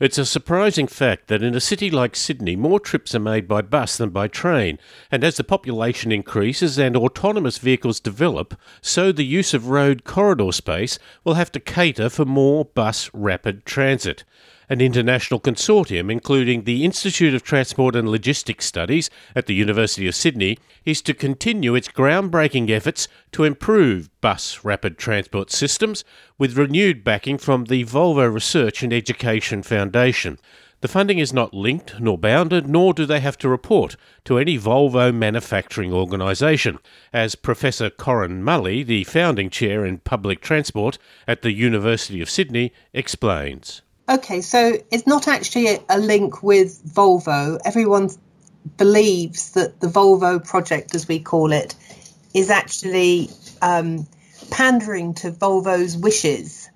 It's a surprising fact that in a city like Sydney, more trips are made by bus than by train, and as the population increases and autonomous vehicles develop, so the use of road corridor space will have to cater for more bus rapid transit an international consortium, including the Institute of Transport and Logistics Studies at the University of Sydney, is to continue its groundbreaking efforts to improve bus rapid transport systems with renewed backing from the Volvo Research and Education Foundation. The funding is not linked nor bounded, nor do they have to report to any Volvo manufacturing organisation, as Professor Corinne Mulley, the founding chair in public transport at the University of Sydney, explains. Okay, so it's not actually a link with Volvo. Everyone believes that the Volvo project, as we call it, is actually um, pandering to Volvo's wishes.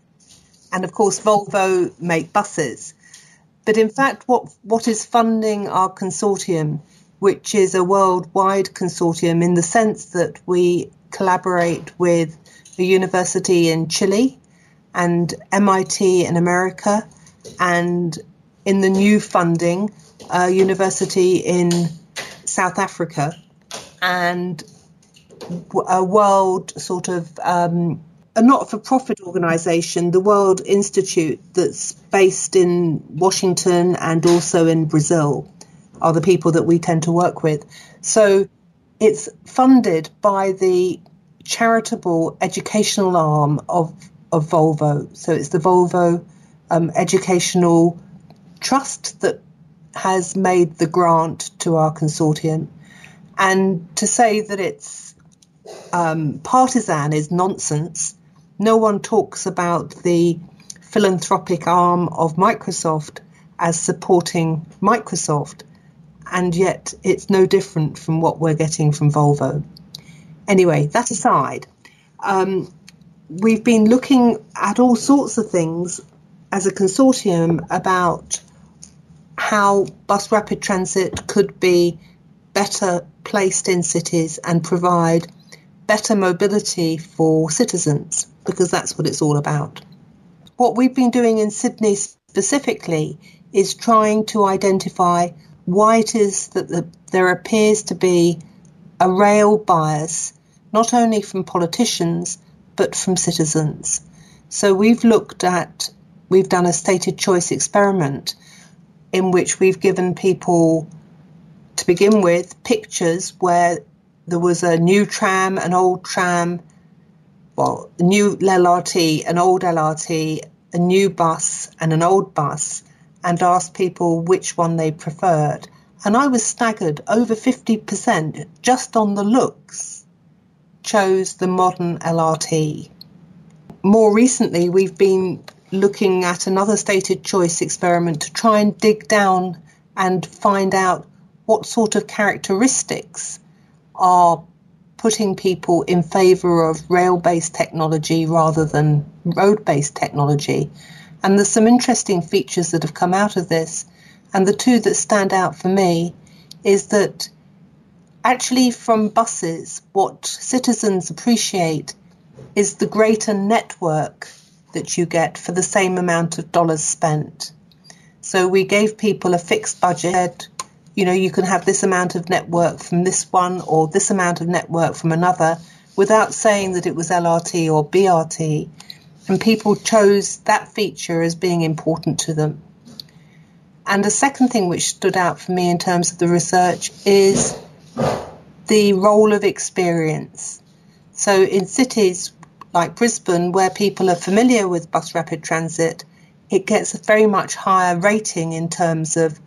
And of course, Volvo make buses. But in fact, what, what is funding our consortium, which is a worldwide consortium in the sense that we collaborate with a university in Chile and MIT in America and in the new funding, a university in South Africa and a world sort of um, a not for profit organization, the World Institute, that's based in Washington and also in Brazil, are the people that we tend to work with. So it's funded by the charitable educational arm of, of Volvo. So it's the Volvo um, educational trust that has made the grant to our consortium. And to say that it's um, partisan is nonsense. No one talks about the philanthropic arm of Microsoft as supporting Microsoft, and yet it's no different from what we're getting from Volvo. Anyway, that aside, um, we've been looking at all sorts of things as a consortium about how bus rapid transit could be better placed in cities and provide better mobility for citizens, because that's what it's all about. What we've been doing in Sydney specifically is trying to identify why it is that the, there appears to be a rail bias, not only from politicians, but from citizens. So we've looked at we've done a stated choice experiment in which we've given people, to begin with, pictures where there was a new tram, an old tram, well, a new LRT, an old LRT, a new bus, and an old bus, and asked people which one they preferred. And I was staggered, over 50% just on the looks chose the modern LRT. More recently, we've been looking at another stated choice experiment to try and dig down and find out what sort of characteristics are putting people in favour of rail based technology rather than road based technology. And there's some interesting features that have come out of this. And the two that stand out for me is that actually, from buses, what citizens appreciate is the greater network that you get for the same amount of dollars spent. So we gave people a fixed budget. You know, you can have this amount of network from this one or this amount of network from another without saying that it was LRT or BRT. And people chose that feature as being important to them. And the second thing which stood out for me in terms of the research is the role of experience. So in cities, like Brisbane, where people are familiar with bus rapid transit, it gets a very much higher rating in terms of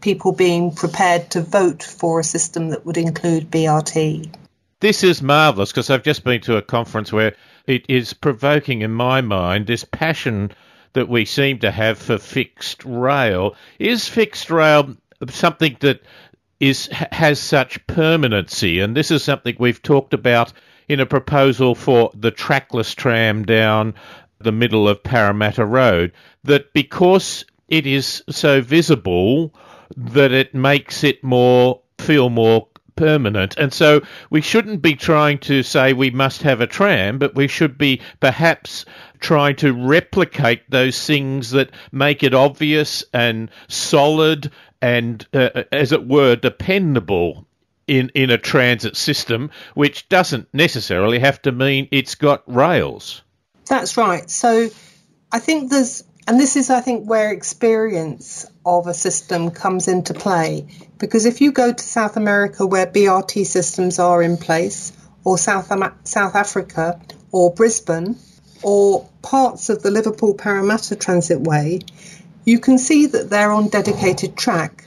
people being prepared to vote for a system that would include BRT. This is marvellous because I've just been to a conference where it is provoking in my mind this passion that we seem to have for fixed rail. Is fixed rail something that is has such permanency? And this is something we've talked about in a proposal for the trackless tram down the middle of Parramatta Road that because it is so visible that it makes it more feel more permanent. And so we shouldn't be trying to say we must have a tram, but we should be perhaps trying to replicate those things that make it obvious and solid and, uh, as it were, dependable in, in a transit system, which doesn't necessarily have to mean it's got rails. That's right. So I think there's, and this is, I think, where experience of a system comes into play. Because if you go to South America where BRT systems are in place, or South, South Africa, or Brisbane, or parts of the Liverpool Parramatta Transitway, you can see that they're on dedicated track.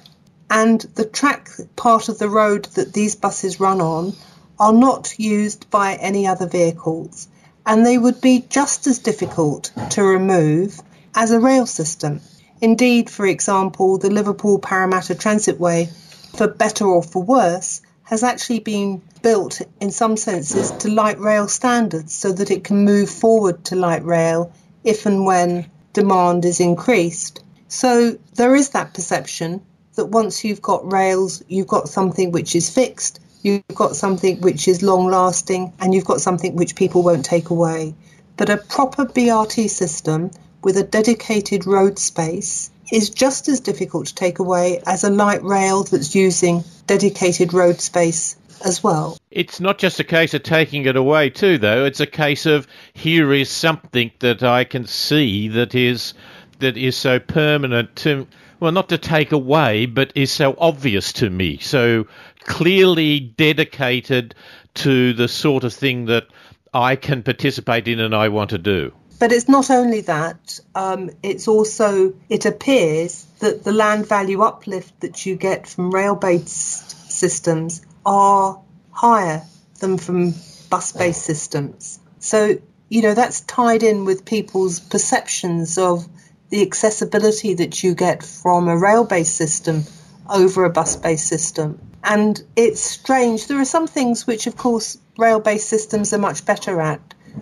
And the track part of the road that these buses run on are not used by any other vehicles, and they would be just as difficult to remove as a rail system. Indeed, for example, the Liverpool Parramatta Transitway, for better or for worse, has actually been built in some senses to light rail standards so that it can move forward to light rail if and when demand is increased. So there is that perception that once you've got rails, you've got something which is fixed, you've got something which is long lasting, and you've got something which people won't take away. But a proper BRT system with a dedicated road space is just as difficult to take away as a light rail that's using dedicated road space as well. It's not just a case of taking it away, too, though. It's a case of here is something that I can see that is that is so permanent to well, not to take away, but is so obvious to me, so clearly dedicated to the sort of thing that I can participate in and I want to do. But it's not only that, um, it's also, it appears that the land value uplift that you get from rail based systems are higher than from bus based systems. So, you know, that's tied in with people's perceptions of the accessibility that you get from a rail based system over a bus based system. And it's strange. There are some things which, of course, rail based systems are much better at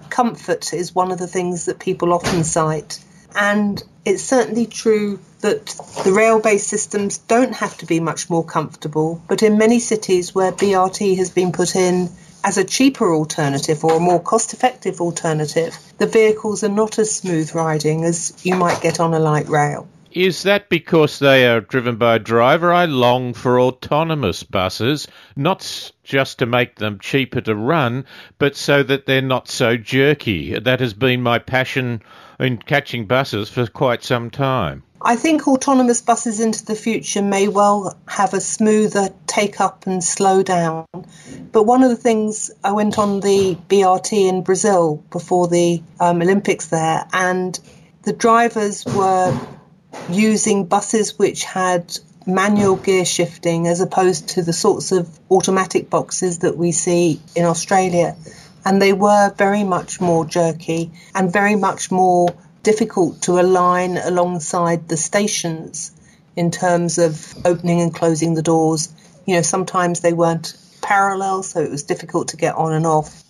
comfort is one of the things that people often cite. And it's certainly true that the rail based systems don't have to be much more comfortable, but in many cities where BRT has been put in as a cheaper alternative or a more cost effective alternative, the vehicles are not as smooth riding as you might get on a light rail. Is that because they are driven by a driver? I long for autonomous buses, not just to make them cheaper to run, but so that they're not so jerky. That has been my passion in catching buses for quite some time. I think autonomous buses into the future may well have a smoother take up and slow down. But one of the things I went on the BRT in Brazil before the um, Olympics there, and the drivers were using buses which had manual gear shifting as opposed to the sorts of automatic boxes that we see in Australia. And they were very much more jerky and very much more difficult to align alongside the stations in terms of opening and closing the doors. You know, sometimes they weren't parallel, so it was difficult to get on and off.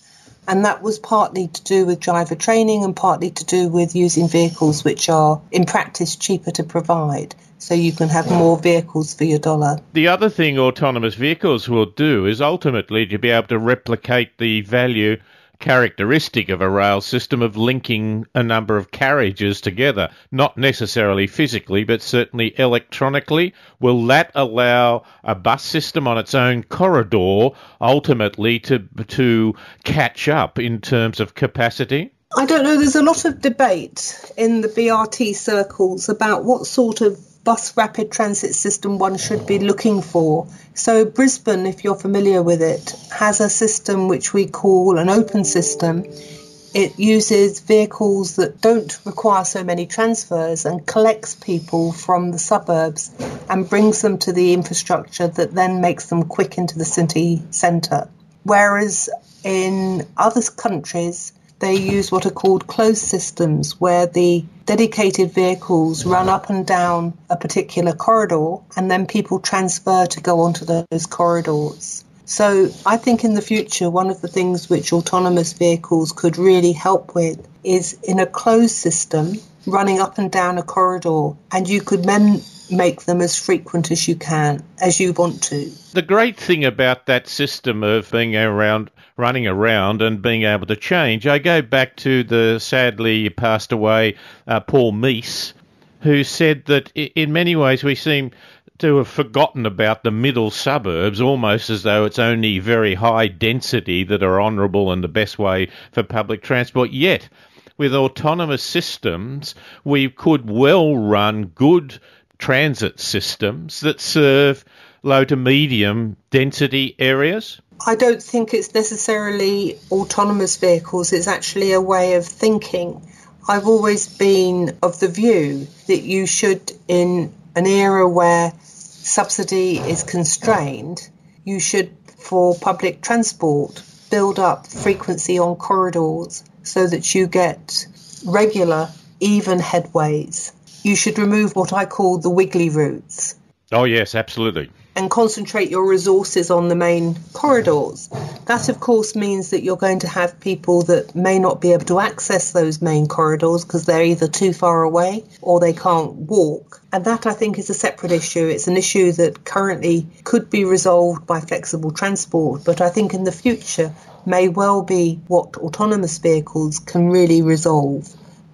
And that was partly to do with driver training and partly to do with using vehicles which are, in practice, cheaper to provide. So you can have more vehicles for your dollar. The other thing autonomous vehicles will do is ultimately to be able to replicate the value characteristic of a rail system of linking a number of carriages together, not necessarily physically, but certainly electronically. Will that allow a bus system on its own corridor ultimately to, to catch up in terms of capacity? I don't know. There's a lot of debate in the BRT circles about what sort of bus rapid transit system one should be looking for. So, Brisbane, if you're familiar with it, has a system which we call an open system. It uses vehicles that don't require so many transfers and collects people from the suburbs and brings them to the infrastructure that then makes them quick into the city centre. Whereas in other countries, they use what are called closed systems, where the dedicated vehicles run up and down a particular corridor, and then people transfer to go onto those corridors. So, I think in the future, one of the things which autonomous vehicles could really help with is in a closed system running up and down a corridor, and you could then make them as frequent as you can, as you want to. The great thing about that system of being around, running around and being able to change, I go back to the sadly passed away uh, Paul Mees, who said that in many ways we seem to have forgotten about the middle suburbs almost as though it's only very high density that are honourable and the best way for public transport. Yet, with autonomous systems, we could well run good transit systems that serve low to medium density areas? I don't think it's necessarily autonomous vehicles, it's actually a way of thinking. I've always been of the view that you should, in an era where subsidy is constrained, you should, for public transport, build up frequency on corridors so that you get regular, even headways you should remove what I call the wiggly routes. Oh, yes, absolutely. And concentrate your resources on the main corridors. That, of course, means that you're going to have people that may not be able to access those main corridors because they're either too far away or they can't walk. And that, I think, is a separate issue. It's an issue that currently could be resolved by flexible transport, but I think in the future may well be what autonomous vehicles can really resolve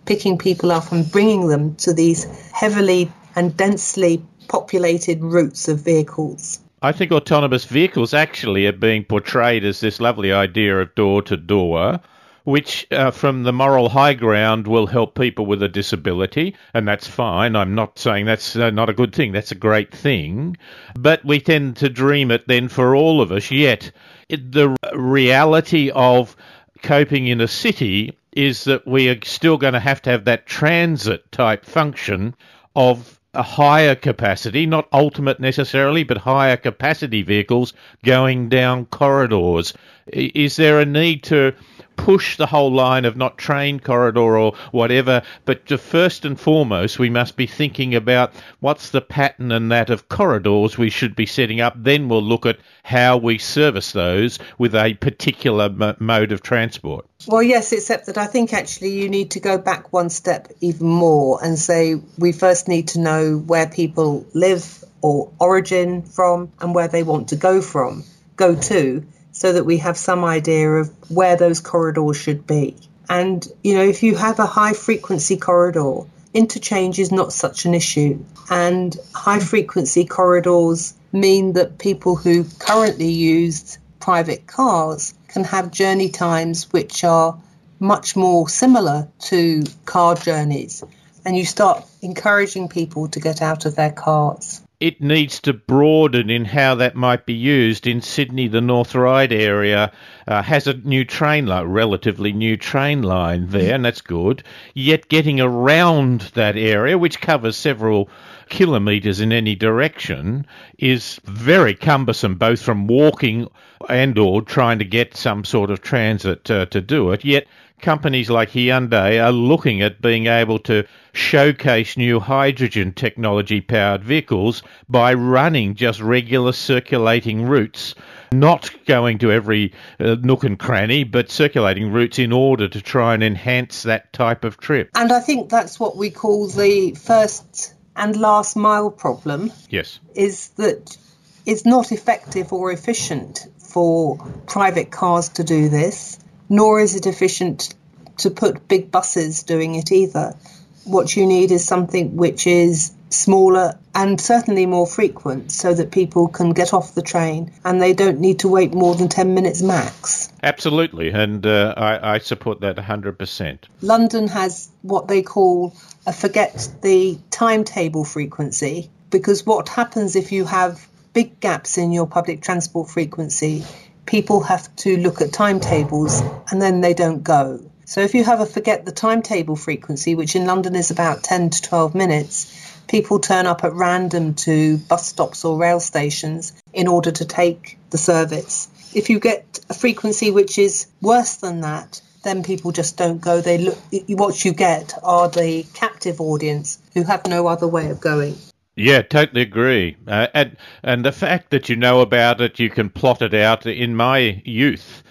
picking people up and bringing them to these heavily and densely populated routes of vehicles. I think autonomous vehicles actually are being portrayed as this lovely idea of door to door, which uh, from the moral high ground will help people with a disability, and that's fine. I'm not saying that's uh, not a good thing, that's a great thing. But we tend to dream it then for all of us, yet it, the reality of coping in a city is that we are still going to have to have that transit type function of a higher capacity, not ultimate necessarily, but higher capacity vehicles going down corridors. Is there a need to push the whole line of not train corridor or whatever, but first and foremost, we must be thinking about what's the pattern and that of corridors we should be setting up. Then we'll look at how we service those with a particular m- mode of transport. Well, yes, except that I think actually you need to go back one step even more and say we first need to know where people live or origin from and where they want to go from, go to so that we have some idea of where those corridors should be. And, you know, if you have a high frequency corridor, interchange is not such an issue. And high frequency corridors mean that people who currently use private cars can have journey times which are much more similar to car journeys. And you start encouraging people to get out of their cars it needs to broaden in how that might be used. In Sydney, the North Ryde area uh, has a new train line, relatively new train line there, and that's good. Yet getting around that area, which covers several kilometres in any direction, is very cumbersome, both from walking and or trying to get some sort of transit uh, to do it. Yet companies like Hyundai are looking at being able to showcase new hydrogen technology powered vehicles by running just regular circulating routes, not going to every uh, nook and cranny, but circulating routes in order to try and enhance that type of trip. And I think that's what we call the first and last mile problem. Yes. Is that it's not effective or efficient for private cars to do this nor is it efficient to put big buses doing it either. What you need is something which is smaller and certainly more frequent so that people can get off the train and they don't need to wait more than 10 minutes max. Absolutely, and uh, I, I support that 100%. London has what they call a forget the timetable frequency because what happens if you have big gaps in your public transport frequency people have to look at timetables and then they don't go. So if you have a forget the timetable frequency, which in London is about 10 to 12 minutes, people turn up at random to bus stops or rail stations in order to take the service. If you get a frequency which is worse than that, then people just don't go. They look. What you get are the captive audience who have no other way of going. Yeah, totally agree. Uh, and and the fact that you know about it, you can plot it out. In my youth,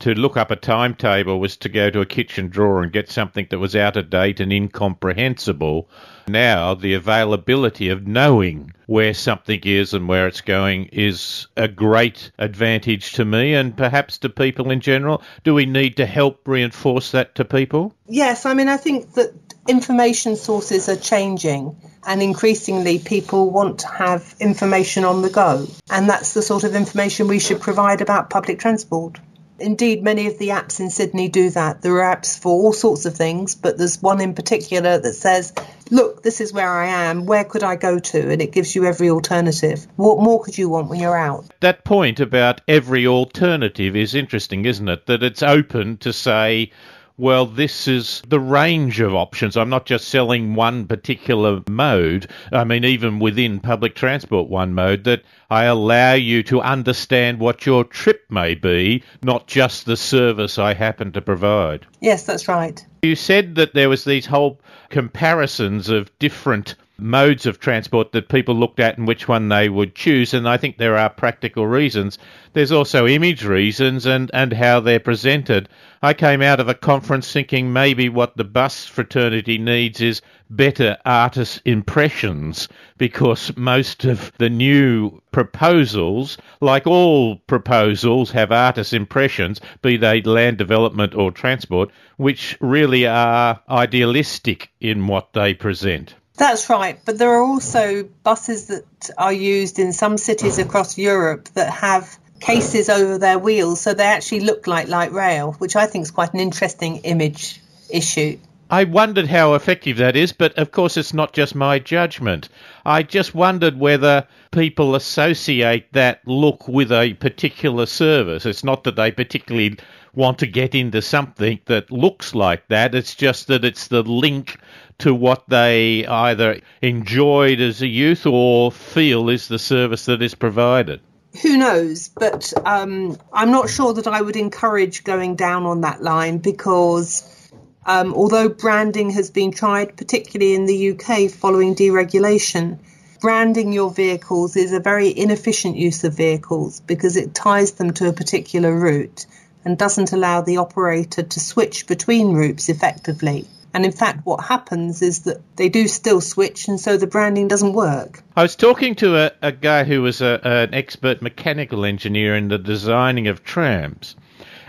to look up a timetable was to go to a kitchen drawer and get something that was out of date and incomprehensible. Now, the availability of knowing where something is and where it's going is a great advantage to me and perhaps to people in general. Do we need to help reinforce that to people? Yes, I mean, I think that information sources are changing and increasingly people want to have information on the go. And that's the sort of information we should provide about public transport. Indeed, many of the apps in Sydney do that. There are apps for all sorts of things, but there's one in particular that says, Look, this is where I am. Where could I go to? And it gives you every alternative. What more could you want when you're out? That point about every alternative is interesting, isn't it? That it's open to say, well, this is the range of options. I'm not just selling one particular mode. I mean, even within public transport, one mode that I allow you to understand what your trip may be, not just the service I happen to provide. Yes, that's right. You said that there was these whole comparisons of different modes of transport that people looked at and which one they would choose. And I think there are practical reasons. There's also image reasons and, and how they're presented. I came out of a conference thinking maybe what the bus fraternity needs is better artist impressions because most of the new proposals, like all proposals, have artist impressions, be they land development or transport, which really are idealistic in what they present. That's right, but there are also buses that are used in some cities across Europe that have cases over their wheels, so they actually look like light rail, which I think is quite an interesting image issue. I wondered how effective that is, but of course it's not just my judgment. I just wondered whether people associate that look with a particular service. It's not that they particularly want to get into something that looks like that, it's just that it's the link to what they either enjoyed as a youth or feel is the service that is provided. Who knows? But um, I'm not sure that I would encourage going down on that line because um, although branding has been tried, particularly in the UK following deregulation, branding your vehicles is a very inefficient use of vehicles because it ties them to a particular route and doesn't allow the operator to switch between routes effectively. And in fact, what happens is that they do still switch, and so the branding doesn't work. I was talking to a, a guy who was a, an expert mechanical engineer in the designing of trams.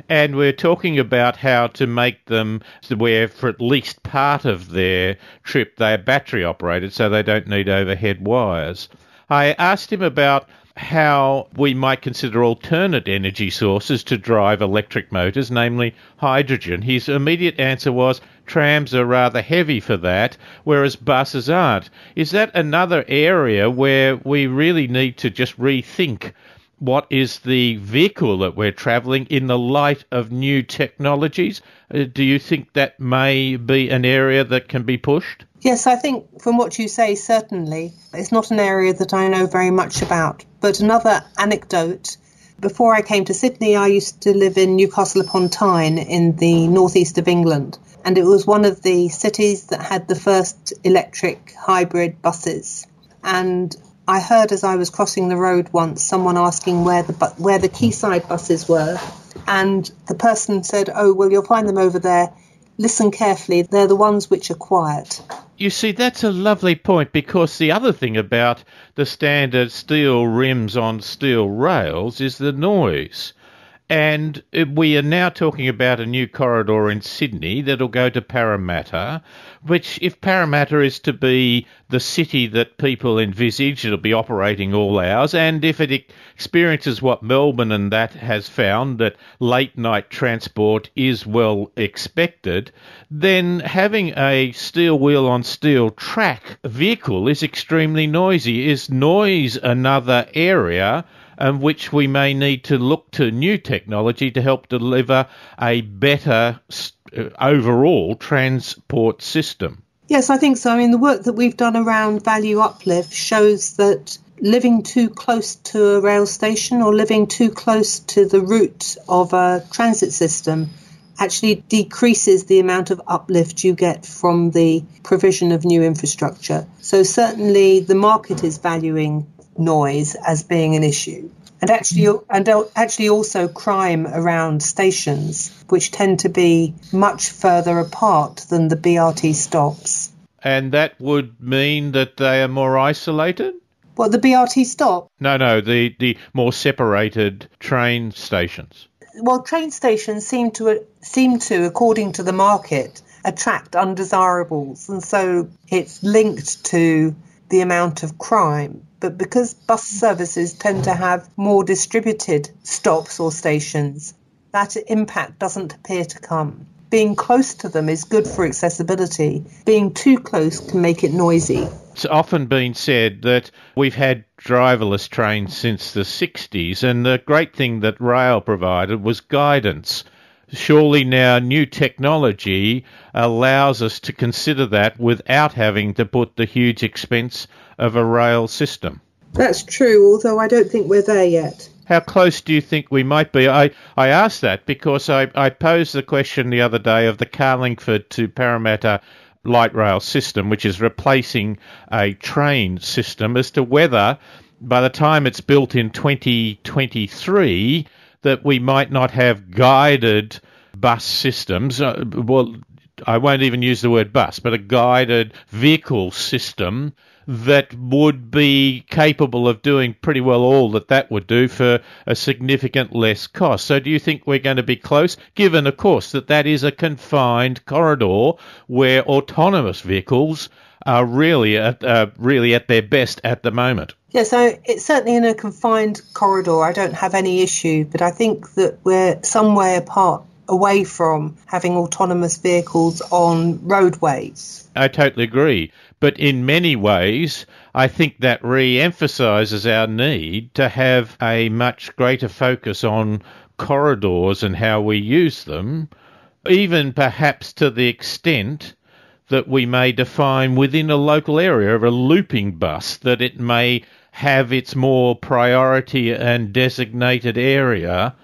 And we're talking about how to make them where, for at least part of their trip, they are battery operated so they don't need overhead wires. I asked him about how we might consider alternate energy sources to drive electric motors, namely hydrogen. His immediate answer was trams are rather heavy for that, whereas buses aren't. Is that another area where we really need to just rethink what is the vehicle that we're travelling in the light of new technologies? Uh, do you think that may be an area that can be pushed? Yes, I think from what you say, certainly. It's not an area that I know very much about. But another anecdote before I came to Sydney, I used to live in Newcastle upon Tyne in the northeast of England. And it was one of the cities that had the first electric hybrid buses. And I heard as I was crossing the road once someone asking where the bu- where the quayside buses were, and the person said, "Oh, well, you'll find them over there. Listen carefully; they're the ones which are quiet." You see, that's a lovely point because the other thing about the standard steel rims on steel rails is the noise. And we are now talking about a new corridor in Sydney that'll go to Parramatta, which, if Parramatta is to be the city that people envisage, it'll be operating all hours. And if it experiences what Melbourne and that has found, that late night transport is well expected, then having a steel wheel on steel track vehicle is extremely noisy. Is noise another area? Which we may need to look to new technology to help deliver a better uh, overall transport system. Yes, I think so. I mean, the work that we've done around value uplift shows that living too close to a rail station or living too close to the route of a transit system actually decreases the amount of uplift you get from the provision of new infrastructure. So certainly the market is valuing noise as being an issue. and actually and actually also crime around stations which tend to be much further apart than the BRT stops. And that would mean that they are more isolated? Well, the BRT stop? No, no, the the more separated train stations. Well, train stations seem to seem to, according to the market, attract undesirables, and so it's linked to the amount of crime. But because bus services tend to have more distributed stops or stations, that impact doesn't appear to come. Being close to them is good for accessibility. Being too close can make it noisy. It's often been said that we've had driverless trains since the 60s, and the great thing that rail provided was guidance. Surely now new technology allows us to consider that without having to put the huge expense of a rail system. That's true, although I don't think we're there yet. How close do you think we might be? I, I asked that because I, I posed the question the other day of the Carlingford to Parramatta light rail system, which is replacing a train system, as to whether by the time it's built in 2023 that we might not have guided bus systems. Uh, well, I won't even use the word bus, but a guided vehicle system that would be capable of doing pretty well all that that would do for a significant less cost. So do you think we're going to be close, given, of course, that that is a confined corridor where autonomous vehicles are really at, uh, really at their best at the moment? Yeah, so it's certainly in a confined corridor. I don't have any issue, but I think that we're some way apart away from having autonomous vehicles on roadways. I totally agree. But in many ways, I think that re emphasises our need to have a much greater focus on corridors and how we use them, even perhaps to the extent that we may define within a local area of a looping bus that it may have its more priority and designated area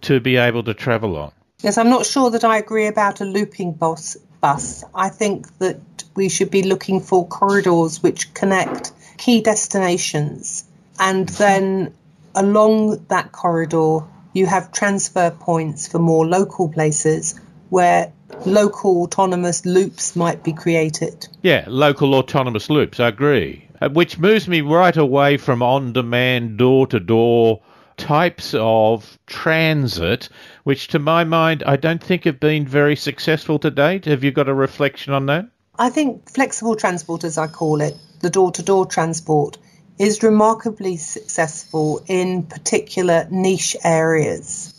to be able to travel on. Yes, I'm not sure that I agree about a looping bus. bus. I think that we should be looking for corridors which connect key destinations and then along that corridor you have transfer points for more local places where local autonomous loops might be created. Yeah, local autonomous loops, I agree. Uh, which moves me right away from on demand, door to door types of transit, which to my mind I don't think have been very successful to date. Have you got a reflection on that? I think flexible transport, as I call it, the door to door transport, is remarkably successful in particular niche areas.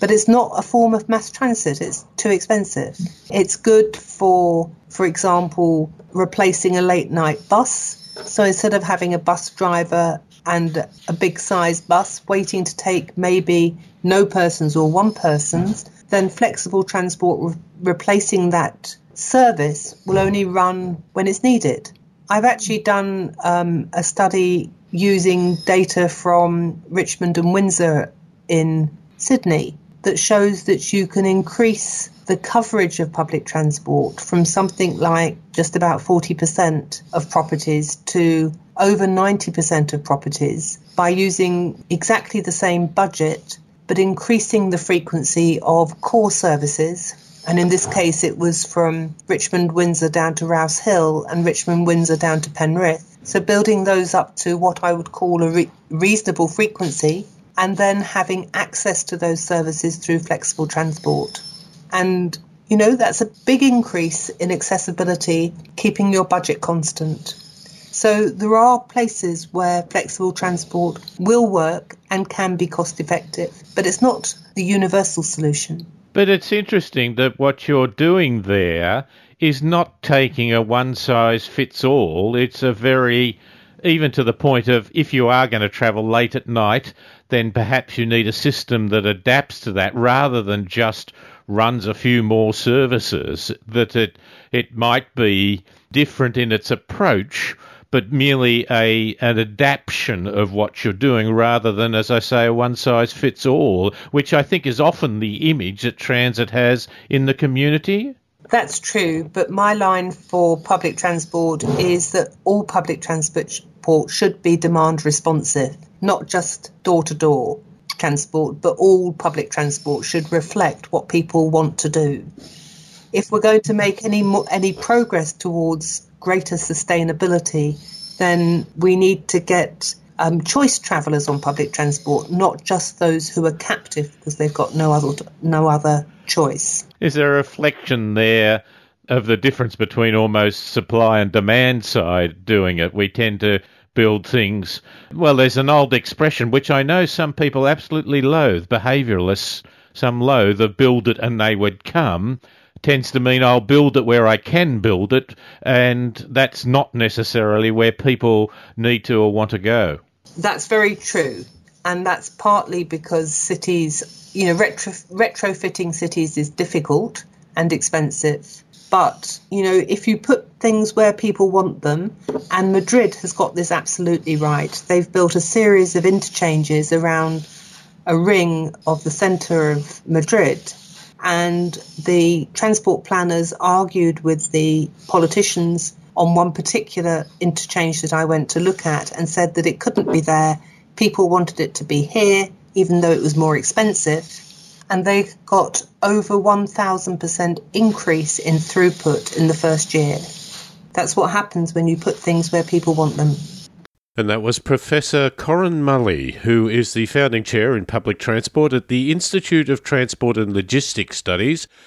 But it's not a form of mass transit, it's too expensive. It's good for, for example, replacing a late night bus. So instead of having a bus driver and a big size bus waiting to take maybe no persons or one persons, then flexible transport re- replacing that service will only run when it's needed. I've actually done um, a study using data from Richmond and Windsor in Sydney that shows that you can increase the coverage of public transport from something like just about 40% of properties to over 90% of properties by using exactly the same budget but increasing the frequency of core services and in this case, it was from Richmond Windsor down to Rouse Hill and Richmond Windsor down to Penrith. So building those up to what I would call a re- reasonable frequency and then having access to those services through flexible transport. And, you know, that's a big increase in accessibility, keeping your budget constant. So there are places where flexible transport will work and can be cost effective, but it's not the universal solution. But it's interesting that what you're doing there is not taking a one size fits all. It's a very, even to the point of if you are going to travel late at night, then perhaps you need a system that adapts to that rather than just runs a few more services. That it, it might be different in its approach but merely a an adaptation of what you're doing rather than, as I say, a one size fits all, which I think is often the image that transit has in the community. That's true, but my line for public transport is that all public transport should be demand responsive. Not just door to door transport, but all public transport should reflect what people want to do. If we're going to make any mo- any progress towards greater sustainability, then we need to get um, choice travellers on public transport, not just those who are captive because they've got no other no other choice. Is there a reflection there of the difference between almost supply and demand side doing it? We tend to build things. Well, there's an old expression which I know some people absolutely loathe, behaviouralists, some loathe of build it and they would come tends to mean I'll build it where I can build it, and that's not necessarily where people need to or want to go. That's very true. And that's partly because cities, you know, retro, retrofitting cities is difficult and expensive. But, you know, if you put things where people want them, and Madrid has got this absolutely right, they've built a series of interchanges around a ring of the centre of Madrid and the transport planners argued with the politicians on one particular interchange that I went to look at and said that it couldn't be there. People wanted it to be here, even though it was more expensive. And they got over 1,000% increase in throughput in the first year. That's what happens when you put things where people want them. And that was Professor Corinne Mulley, who is the founding chair in public transport at the Institute of Transport and Logistics Studies